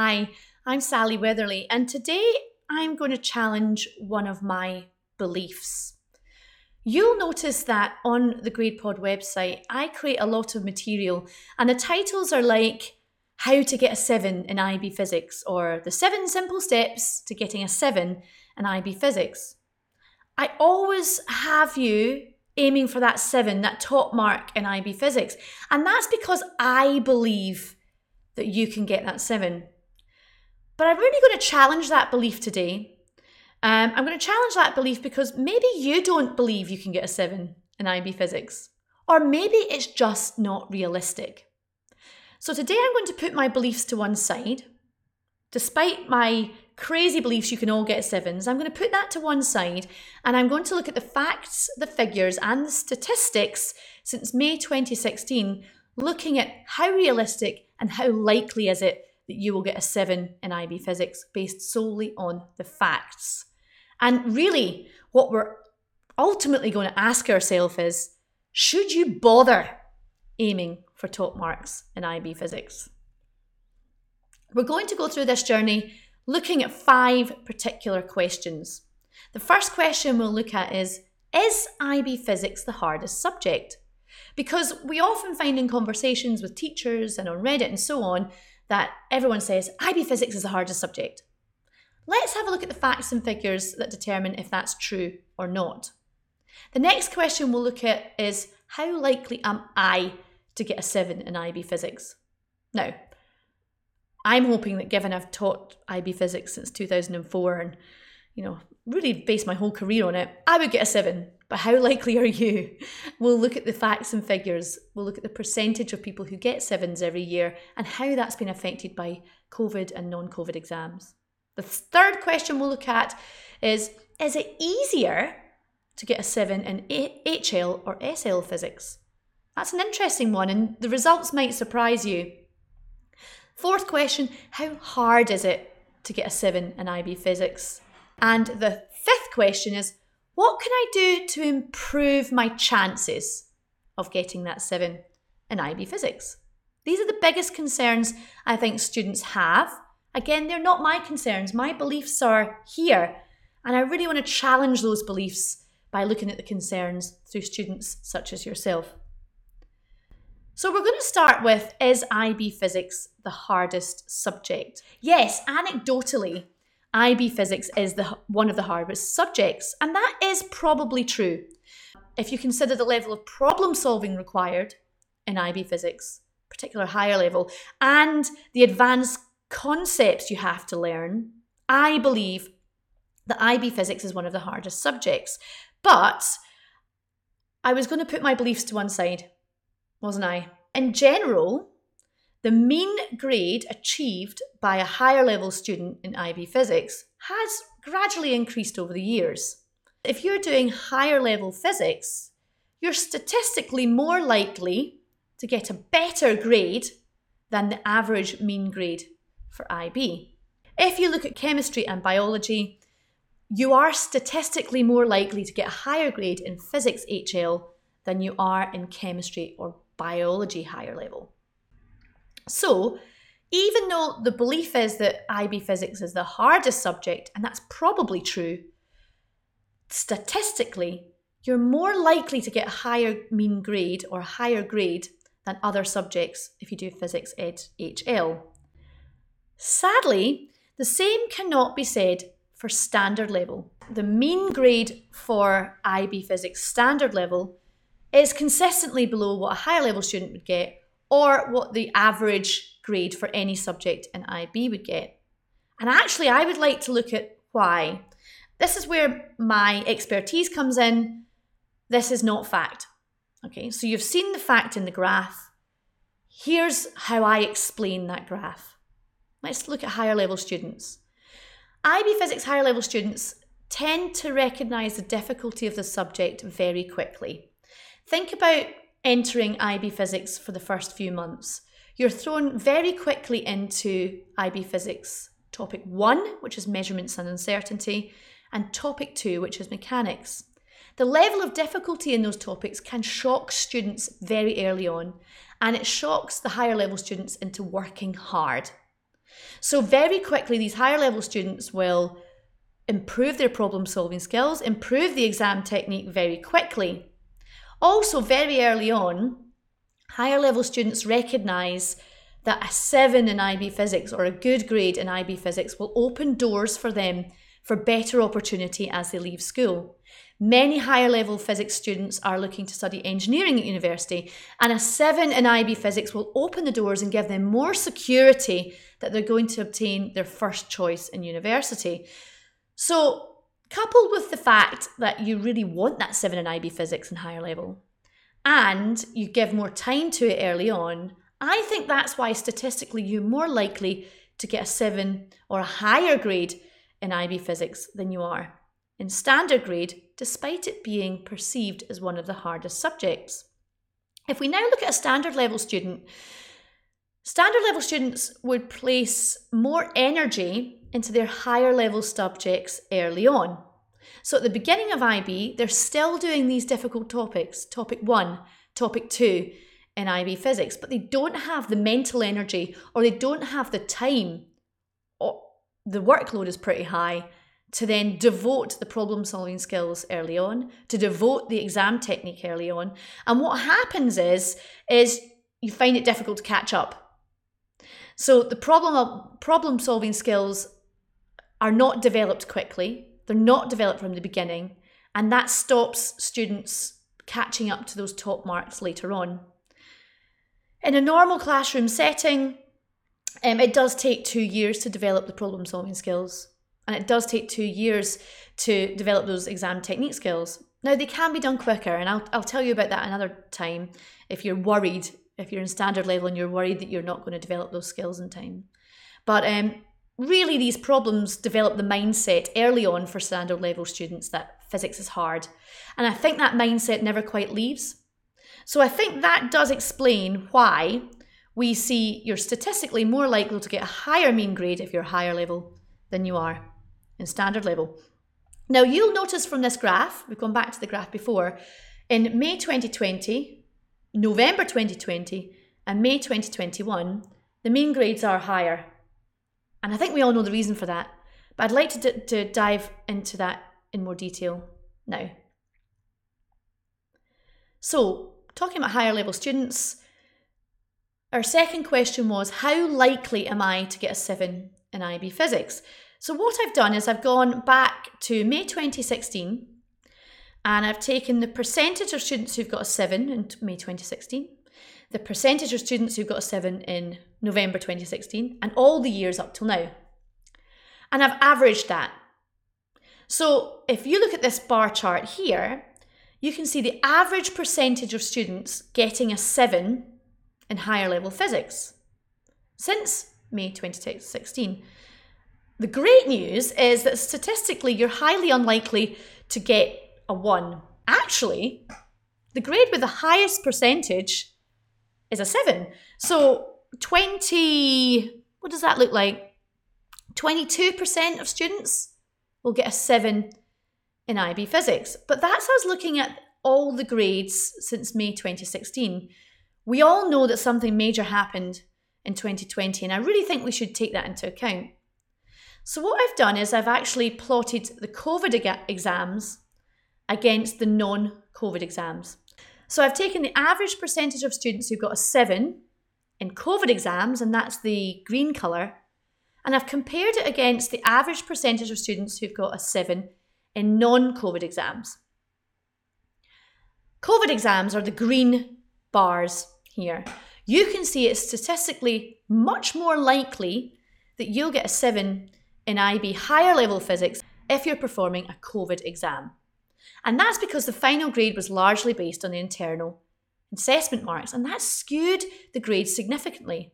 Hi, I'm Sally Weatherly, and today I'm going to challenge one of my beliefs. You'll notice that on the GradePod website, I create a lot of material, and the titles are like How to Get a 7 in IB Physics or The 7 Simple Steps to Getting a 7 in IB Physics. I always have you aiming for that 7, that top mark in IB Physics, and that's because I believe that you can get that 7. But I'm really going to challenge that belief today. Um, I'm going to challenge that belief because maybe you don't believe you can get a 7 in IB physics, or maybe it's just not realistic. So today I'm going to put my beliefs to one side. Despite my crazy beliefs you can all get sevens, I'm going to put that to one side and I'm going to look at the facts, the figures, and the statistics since May 2016, looking at how realistic and how likely is it that you will get a 7 in IB physics based solely on the facts. And really, what we're ultimately going to ask ourselves is should you bother aiming for top marks in IB physics? We're going to go through this journey looking at five particular questions. The first question we'll look at is Is IB physics the hardest subject? Because we often find in conversations with teachers and on Reddit and so on that everyone says IB physics is the hardest subject. Let's have a look at the facts and figures that determine if that's true or not. The next question we'll look at is how likely am I to get a 7 in IB physics? Now, I'm hoping that given I've taught IB physics since 2004 and you know, really based my whole career on it, I would get a 7. But how likely are you? We'll look at the facts and figures. We'll look at the percentage of people who get sevens every year and how that's been affected by COVID and non COVID exams. The third question we'll look at is Is it easier to get a 7 in HL or SL physics? That's an interesting one, and the results might surprise you. Fourth question How hard is it to get a 7 in IB physics? And the fifth question is what can I do to improve my chances of getting that 7 in IB physics? These are the biggest concerns I think students have. Again, they're not my concerns. My beliefs are here. And I really want to challenge those beliefs by looking at the concerns through students such as yourself. So, we're going to start with Is IB physics the hardest subject? Yes, anecdotally, IB physics is the one of the hardest subjects, and that is probably true. If you consider the level of problem solving required in IB physics, particular higher level, and the advanced concepts you have to learn, I believe that IB physics is one of the hardest subjects. But I was going to put my beliefs to one side, wasn't I? In general, the mean grade achieved by a higher level student in IB physics has gradually increased over the years. If you're doing higher level physics, you're statistically more likely to get a better grade than the average mean grade for IB. If you look at chemistry and biology, you are statistically more likely to get a higher grade in physics HL than you are in chemistry or biology higher level. So, even though the belief is that IB physics is the hardest subject, and that's probably true, statistically, you're more likely to get a higher mean grade or higher grade than other subjects if you do physics ed HL. Sadly, the same cannot be said for standard level. The mean grade for IB physics standard level is consistently below what a higher level student would get or what the average grade for any subject in IB would get. And actually, I would like to look at why. This is where my expertise comes in. This is not fact. Okay, so you've seen the fact in the graph. Here's how I explain that graph. Let's look at higher level students. IB Physics higher level students tend to recognise the difficulty of the subject very quickly. Think about entering IB Physics for the first few months. You're thrown very quickly into IB Physics topic one, which is measurements and uncertainty, and topic two, which is mechanics. The level of difficulty in those topics can shock students very early on, and it shocks the higher level students into working hard. So, very quickly, these higher level students will improve their problem solving skills, improve the exam technique very quickly. Also, very early on, higher level students recognize that a 7 in IB physics or a good grade in IB physics will open doors for them for better opportunity as they leave school. Many higher level physics students are looking to study engineering at university, and a 7 in IB physics will open the doors and give them more security that they're going to obtain their first choice in university. So, coupled with the fact that you really want that 7 in IB physics in higher level, and you give more time to it early on, I think that's why statistically you're more likely to get a 7 or a higher grade in IB physics than you are in standard grade, despite it being perceived as one of the hardest subjects. If we now look at a standard level student, standard level students would place more energy into their higher level subjects early on. So at the beginning of IB, they're still doing these difficult topics, topic one, topic two, in IB physics, but they don't have the mental energy or they don't have the time, or the workload is pretty high, to then devote the problem solving skills early on, to devote the exam technique early on. And what happens is, is you find it difficult to catch up. So the problem problem solving skills are not developed quickly. They're not developed from the beginning, and that stops students catching up to those top marks later on. In a normal classroom setting, um, it does take two years to develop the problem solving skills, and it does take two years to develop those exam technique skills. Now, they can be done quicker, and I'll, I'll tell you about that another time if you're worried, if you're in standard level and you're worried that you're not going to develop those skills in time. But um, really, these problems develop the mindset early on for standard level students that physics is hard. And I think that mindset never quite leaves. So I think that does explain why we see you're statistically more likely to get a higher mean grade if you're higher level than you are in standard level. Now you'll notice from this graph, we've gone back to the graph before, in May 2020, November 2020, and May 2021, the mean grades are higher. And I think we all know the reason for that, but I'd like to, d- to dive into that in more detail now. So, talking about higher level students, our second question was how likely am I to get a 7 in IB physics? So, what I've done is I've gone back to May 2016 and I've taken the percentage of students who've got a 7 in May 2016, the percentage of students who've got a 7 in November 2016, and all the years up till now. And I've averaged that. So, if you look at this bar chart here, you can see the average percentage of students getting a 7 in higher level physics since May 2016. The great news is that statistically, you're highly unlikely to get a 1. Actually, the grade with the highest percentage is a 7. So 20, what does that look like? 22% of students will get a 7 in IB physics. But that's us looking at all the grades since May 2016. We all know that something major happened in 2020, and I really think we should take that into account. So, what I've done is I've actually plotted the COVID exams against the non COVID exams. So, I've taken the average percentage of students who got a 7 in COVID exams, and that's the green colour, and I've compared it against the average percentage of students who've got a 7 in non COVID exams. COVID exams are the green bars here. You can see it's statistically much more likely that you'll get a 7 in IB higher level physics if you're performing a COVID exam. And that's because the final grade was largely based on the internal assessment marks, and that skewed the grades significantly.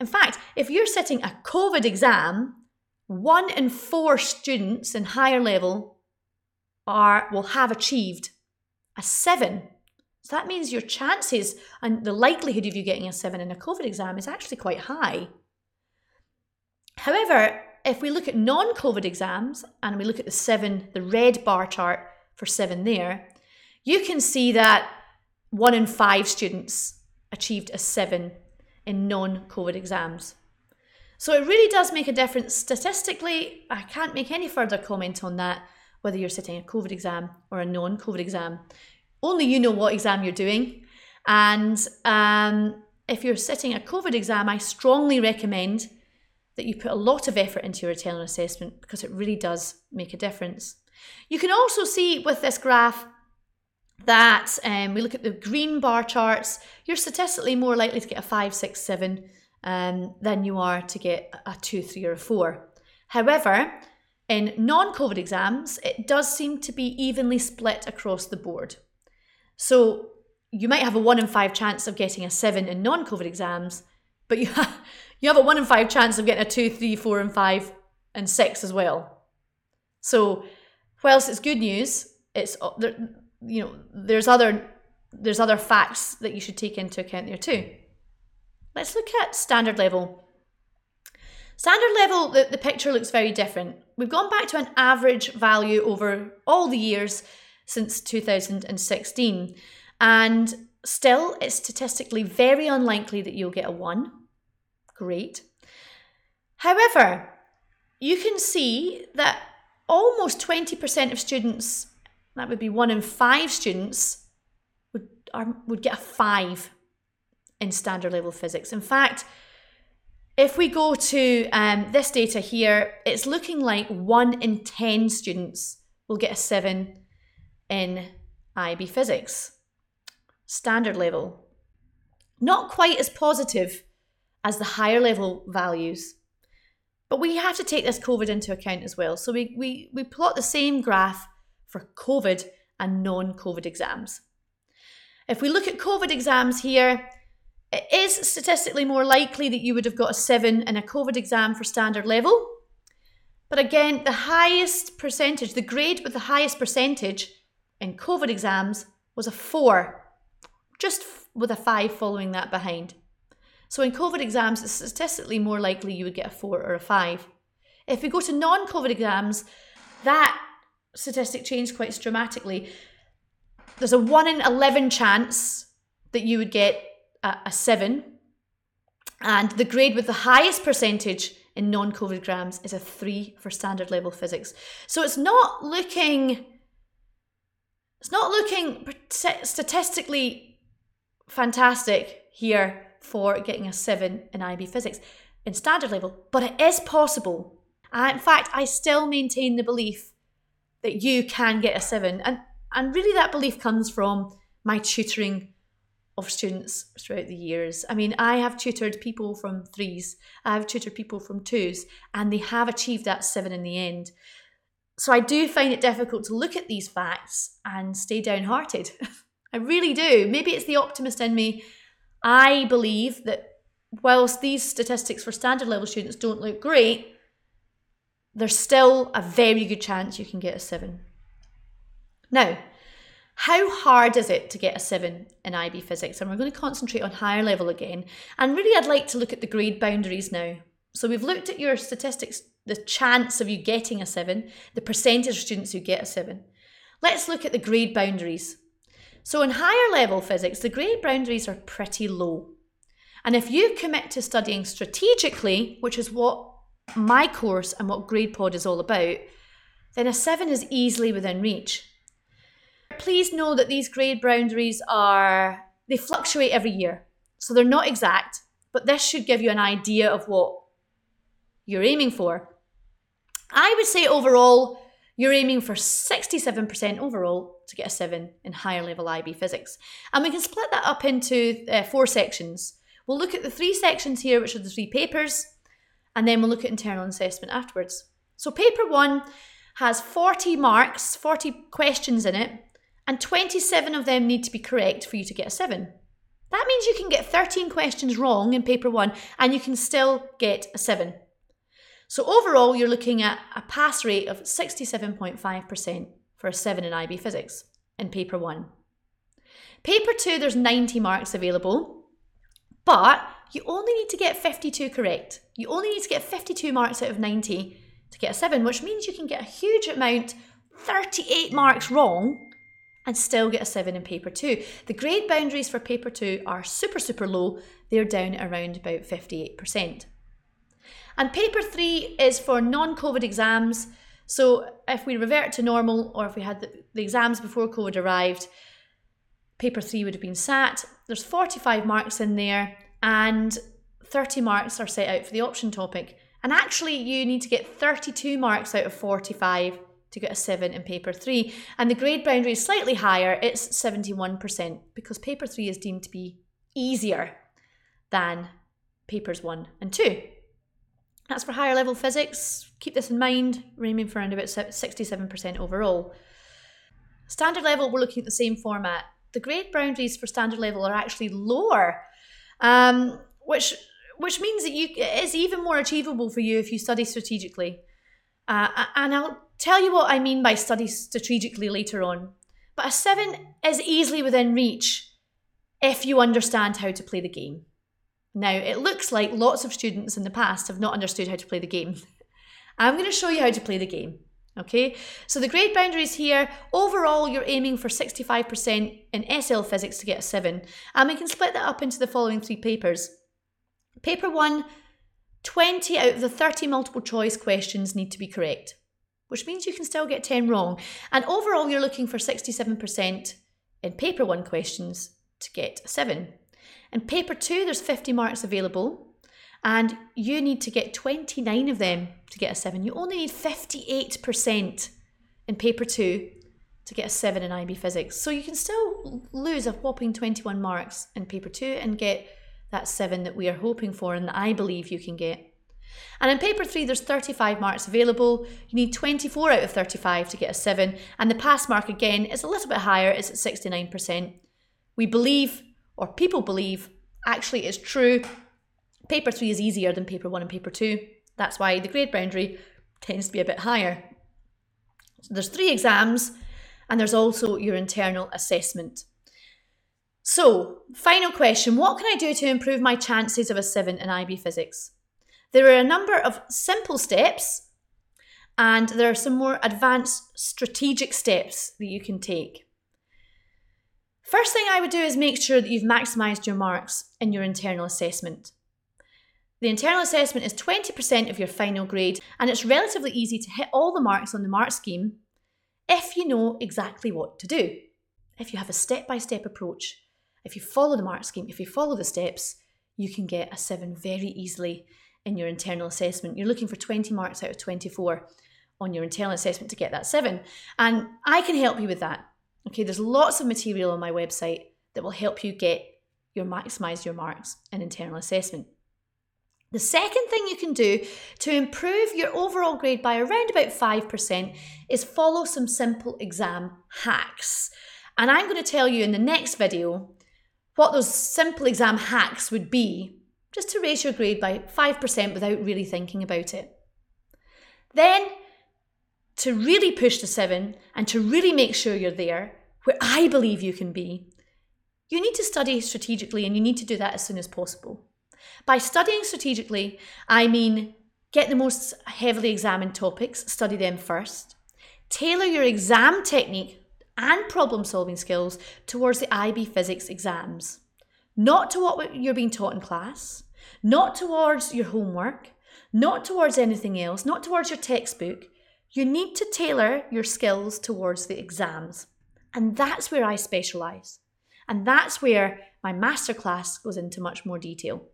In fact, if you're sitting a COVID exam, one in four students in higher level are will have achieved a seven. So that means your chances and the likelihood of you getting a seven in a COVID exam is actually quite high. However, if we look at non COVID exams and we look at the seven, the red bar chart for seven there, you can see that one in five students achieved a seven in non COVID exams. So it really does make a difference statistically. I can't make any further comment on that, whether you're sitting a COVID exam or a non COVID exam. Only you know what exam you're doing. And um, if you're sitting a COVID exam, I strongly recommend that you put a lot of effort into your return assessment because it really does make a difference. You can also see with this graph that um, we look at the green bar charts, you're statistically more likely to get a 5, 6, 7 um, than you are to get a 2, 3, or a 4. However, in non COVID exams, it does seem to be evenly split across the board. So you might have a one in five chance of getting a seven in non COVID exams, but you, have you have a one in five chance of getting a two, three, four, and five and six as well. So, whilst it's good news, it's uh, you know there's other there's other facts that you should take into account there too. Let's look at standard level. Standard level, the, the picture looks very different. We've gone back to an average value over all the years since 2016. And still, it's statistically very unlikely that you'll get a 1. Great. However, you can see that almost 20% of students, that would be one in five students, would, are, would get a 5 in standard level physics. In fact, if we go to um, this data here, it's looking like one in 10 students will get a 7 in IB physics. Standard level. Not quite as positive as the higher level values, but we have to take this COVID into account as well. So we, we, we plot the same graph for COVID and non COVID exams. If we look at COVID exams here, it is statistically more likely that you would have got a 7 in a COVID exam for standard level. But again, the highest percentage, the grade with the highest percentage in COVID exams was a 4, just with a 5 following that behind. So in COVID exams, it's statistically more likely you would get a 4 or a 5. If we go to non COVID exams, that statistic changed quite dramatically. There's a 1 in 11 chance that you would get a, a seven. And the grade with the highest percentage in non COVID grams is a three for standard level physics. So it's not looking. It's not looking statistically fantastic here for getting a seven in IB physics in standard level, but it is possible. In fact, I still maintain the belief that you can get a seven. And, and really, that belief comes from my tutoring of students throughout the years. I mean, I have tutored people from threes, I've tutored people from twos, and they have achieved that seven in the end. So I do find it difficult to look at these facts and stay downhearted. I really do. Maybe it's the optimist in me. I believe that whilst these statistics for standard level students don't look great, there's still a very good chance you can get a seven. Now, how hard is it to get a 7 in IB physics? And we're going to concentrate on higher level again. And really, I'd like to look at the grade boundaries now. So we've looked at your statistics, the chance of you getting a 7, the percentage of students who get a 7. Let's look at the grade boundaries. So in higher level physics, the grade boundaries are pretty low. And if you commit to studying strategically, which is what my course and what GradePod is all about, then a 7 is easily within reach. Please know that these grade boundaries are, they fluctuate every year. So they're not exact, but this should give you an idea of what you're aiming for. I would say overall, you're aiming for 67% overall to get a 7 in higher level IB physics. And we can split that up into uh, four sections. We'll look at the three sections here, which are the three papers, and then we'll look at internal assessment afterwards. So, paper one has 40 marks, 40 questions in it, and 27 of them need to be correct for you to get a 7. That means you can get 13 questions wrong in paper 1 and you can still get a 7. So overall, you're looking at a pass rate of 67.5% for a 7 in IB physics in paper 1. Paper 2, there's 90 marks available, but you only need to get 52 correct. You only need to get 52 marks out of 90 to get a 7, which means you can get a huge amount, 38 marks wrong, and still get a 7 in paper 2. The grade boundaries for paper 2 are super, super low. They're down around about 58%. And paper three is for non COVID exams. So if we revert to normal or if we had the, the exams before COVID arrived, paper three would have been sat. There's 45 marks in there and 30 marks are set out for the option topic. And actually, you need to get 32 marks out of 45 to get a 7 in paper 3. And the grade boundary is slightly higher, it's 71%, because paper 3 is deemed to be easier than papers 1 and 2. That's for higher level physics. Keep this in mind, we're aiming for around about 67% overall. Standard level, we're looking at the same format. The grade boundaries for standard level are actually lower, um, which which means that you it's even more achievable for you if you study strategically. Uh, and I'll tell you what I mean by study strategically later on. But a seven is easily within reach if you understand how to play the game. Now, it looks like lots of students in the past have not understood how to play the game. I'm going to show you how to play the game. Okay, so the grade boundaries here, overall you're aiming for 65% in SL physics to get a 7, and we can split that up into the following three papers. Paper 1, 20 out of the 30 multiple choice questions need to be correct, which means you can still get 10 wrong. And overall, you're looking for 67% in paper 1 questions to get a 7. In paper 2, there's 50 marks available, and you need to get 29 of them to get a 7. You only need 58% in paper 2 to get a 7 in IB physics. So you can still lose a whopping 21 marks in paper 2 and get that seven that we are hoping for and that I believe you can get. And in paper three, there's 35 marks available. You need 24 out of 35 to get a seven. And the pass mark again is a little bit higher, it's at 69%. We believe, or people believe, actually it's true. Paper three is easier than paper one and paper two. That's why the grade boundary tends to be a bit higher. So there's three exams, and there's also your internal assessment. So, final question What can I do to improve my chances of a 7 in IB physics? There are a number of simple steps, and there are some more advanced strategic steps that you can take. First thing I would do is make sure that you've maximised your marks in your internal assessment. The internal assessment is 20% of your final grade, and it's relatively easy to hit all the marks on the mark scheme if you know exactly what to do, if you have a step by step approach if you follow the mark scheme, if you follow the steps, you can get a seven very easily in your internal assessment. You're looking for 20 marks out of 24 on your internal assessment to get that seven. And I can help you with that. Okay, there's lots of material on my website that will help you get your maximize your marks in internal assessment. The second thing you can do to improve your overall grade by around about 5% is follow some simple exam hacks. And I'm going to tell you in the next video what those simple exam hacks would be just to raise your grade by 5% without really thinking about it. Then, to really push the seven and to really make sure you're there, where I believe you can be, you need to study strategically and you need to do that as soon as possible. By studying strategically, I mean get the most heavily examined topics, study them first, tailor your exam technique and problem solving skills towards the IB physics exams. Not to what you're being taught in class, not towards your homework, not towards anything else, not towards your textbook. You need to tailor your skills towards the exams. And that's where I specialise. And that's where my masterclass goes into much more detail.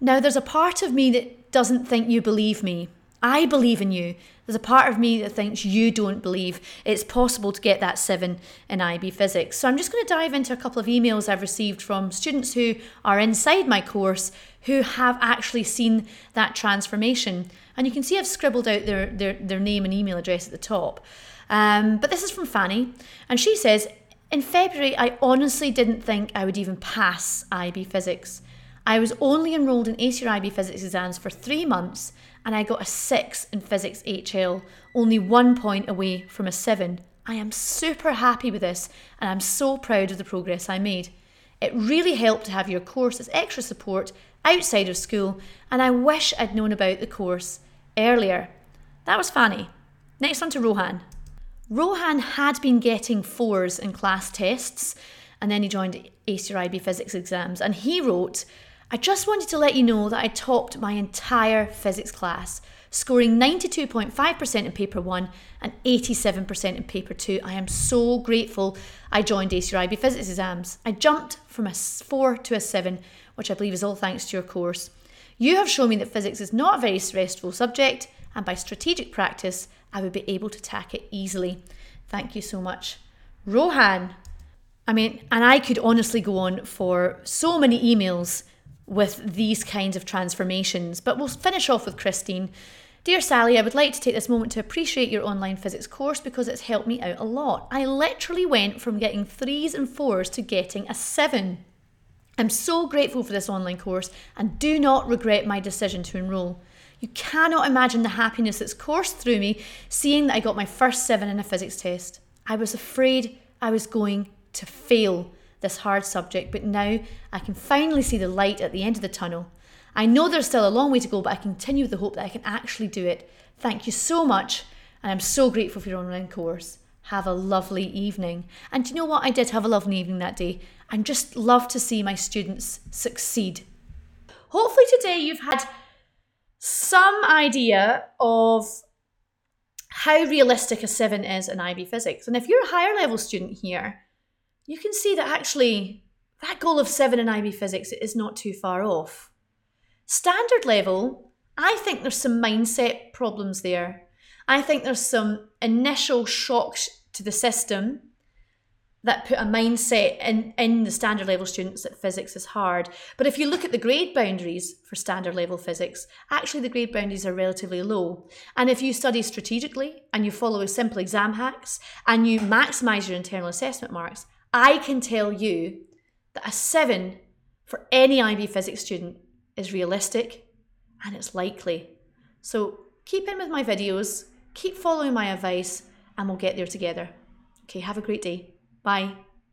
Now, there's a part of me that doesn't think you believe me I believe in you. There's a part of me that thinks you don't believe it's possible to get that seven in IB physics. So I'm just going to dive into a couple of emails I've received from students who are inside my course who have actually seen that transformation. And you can see I've scribbled out their, their, their name and email address at the top. Um, but this is from Fanny, and she says, In February, I honestly didn't think I would even pass IB physics. I was only enrolled in ACER IB physics exams for three months and I got a 6 in Physics HL, only one point away from a 7. I am super happy with this and I'm so proud of the progress I made. It really helped to have your course as extra support outside of school, and I wish I'd known about the course earlier. That was Fanny. Next on to Rohan. Rohan had been getting fours in class tests, and then he joined ACER IB physics exams, and he wrote, I just wanted to let you know that I topped my entire physics class, scoring 92.5% in paper 1 and 87% in paper 2. I am so grateful I joined ACER IB physics exams. I jumped from a 4 to a 7, which I believe is all thanks to your course. You have shown me that physics is not a very stressful subject, and by strategic practice, I would be able to tack it easily. Thank you so much. Rohan, I mean, and I could honestly go on for so many emails with these kinds of transformations. But we'll finish off with Christine. Dear Sally, I would like to take this moment to appreciate your online physics course because it's helped me out a lot. I literally went from getting threes and fours to getting a seven. I'm so grateful for this online course and do not regret my decision to enrol. You cannot imagine the happiness that's coursed through me seeing that I got my first seven in a physics test. I was afraid I was going to fail this hard subject, but now I can finally see the light at the end of the tunnel. I know there's still a long way to go, but I continue with the hope that I can actually do it. Thank you so much, and I'm so grateful for your online course. Have a lovely evening. And do you know what? I did have a lovely evening that day. I just love to see my students succeed. Hopefully, today you've had some idea of how realistic a 7 is in IB physics. And if you're a higher level student here, you can see that actually that goal of seven in IB physics is not too far off. Standard level, I think there's some mindset problems there. I think there's some initial shocks to the system that put a mindset in, in the standard level students that physics is hard. But if you look at the grade boundaries for standard level physics, actually the grade boundaries are relatively low. And if you study strategically and you follow simple exam hacks and you maximize your internal assessment marks, I can tell you that a seven for any IB physics student is realistic and it's likely. So keep in with my videos, keep following my advice, and we'll get there together. Okay, have a great day. Bye.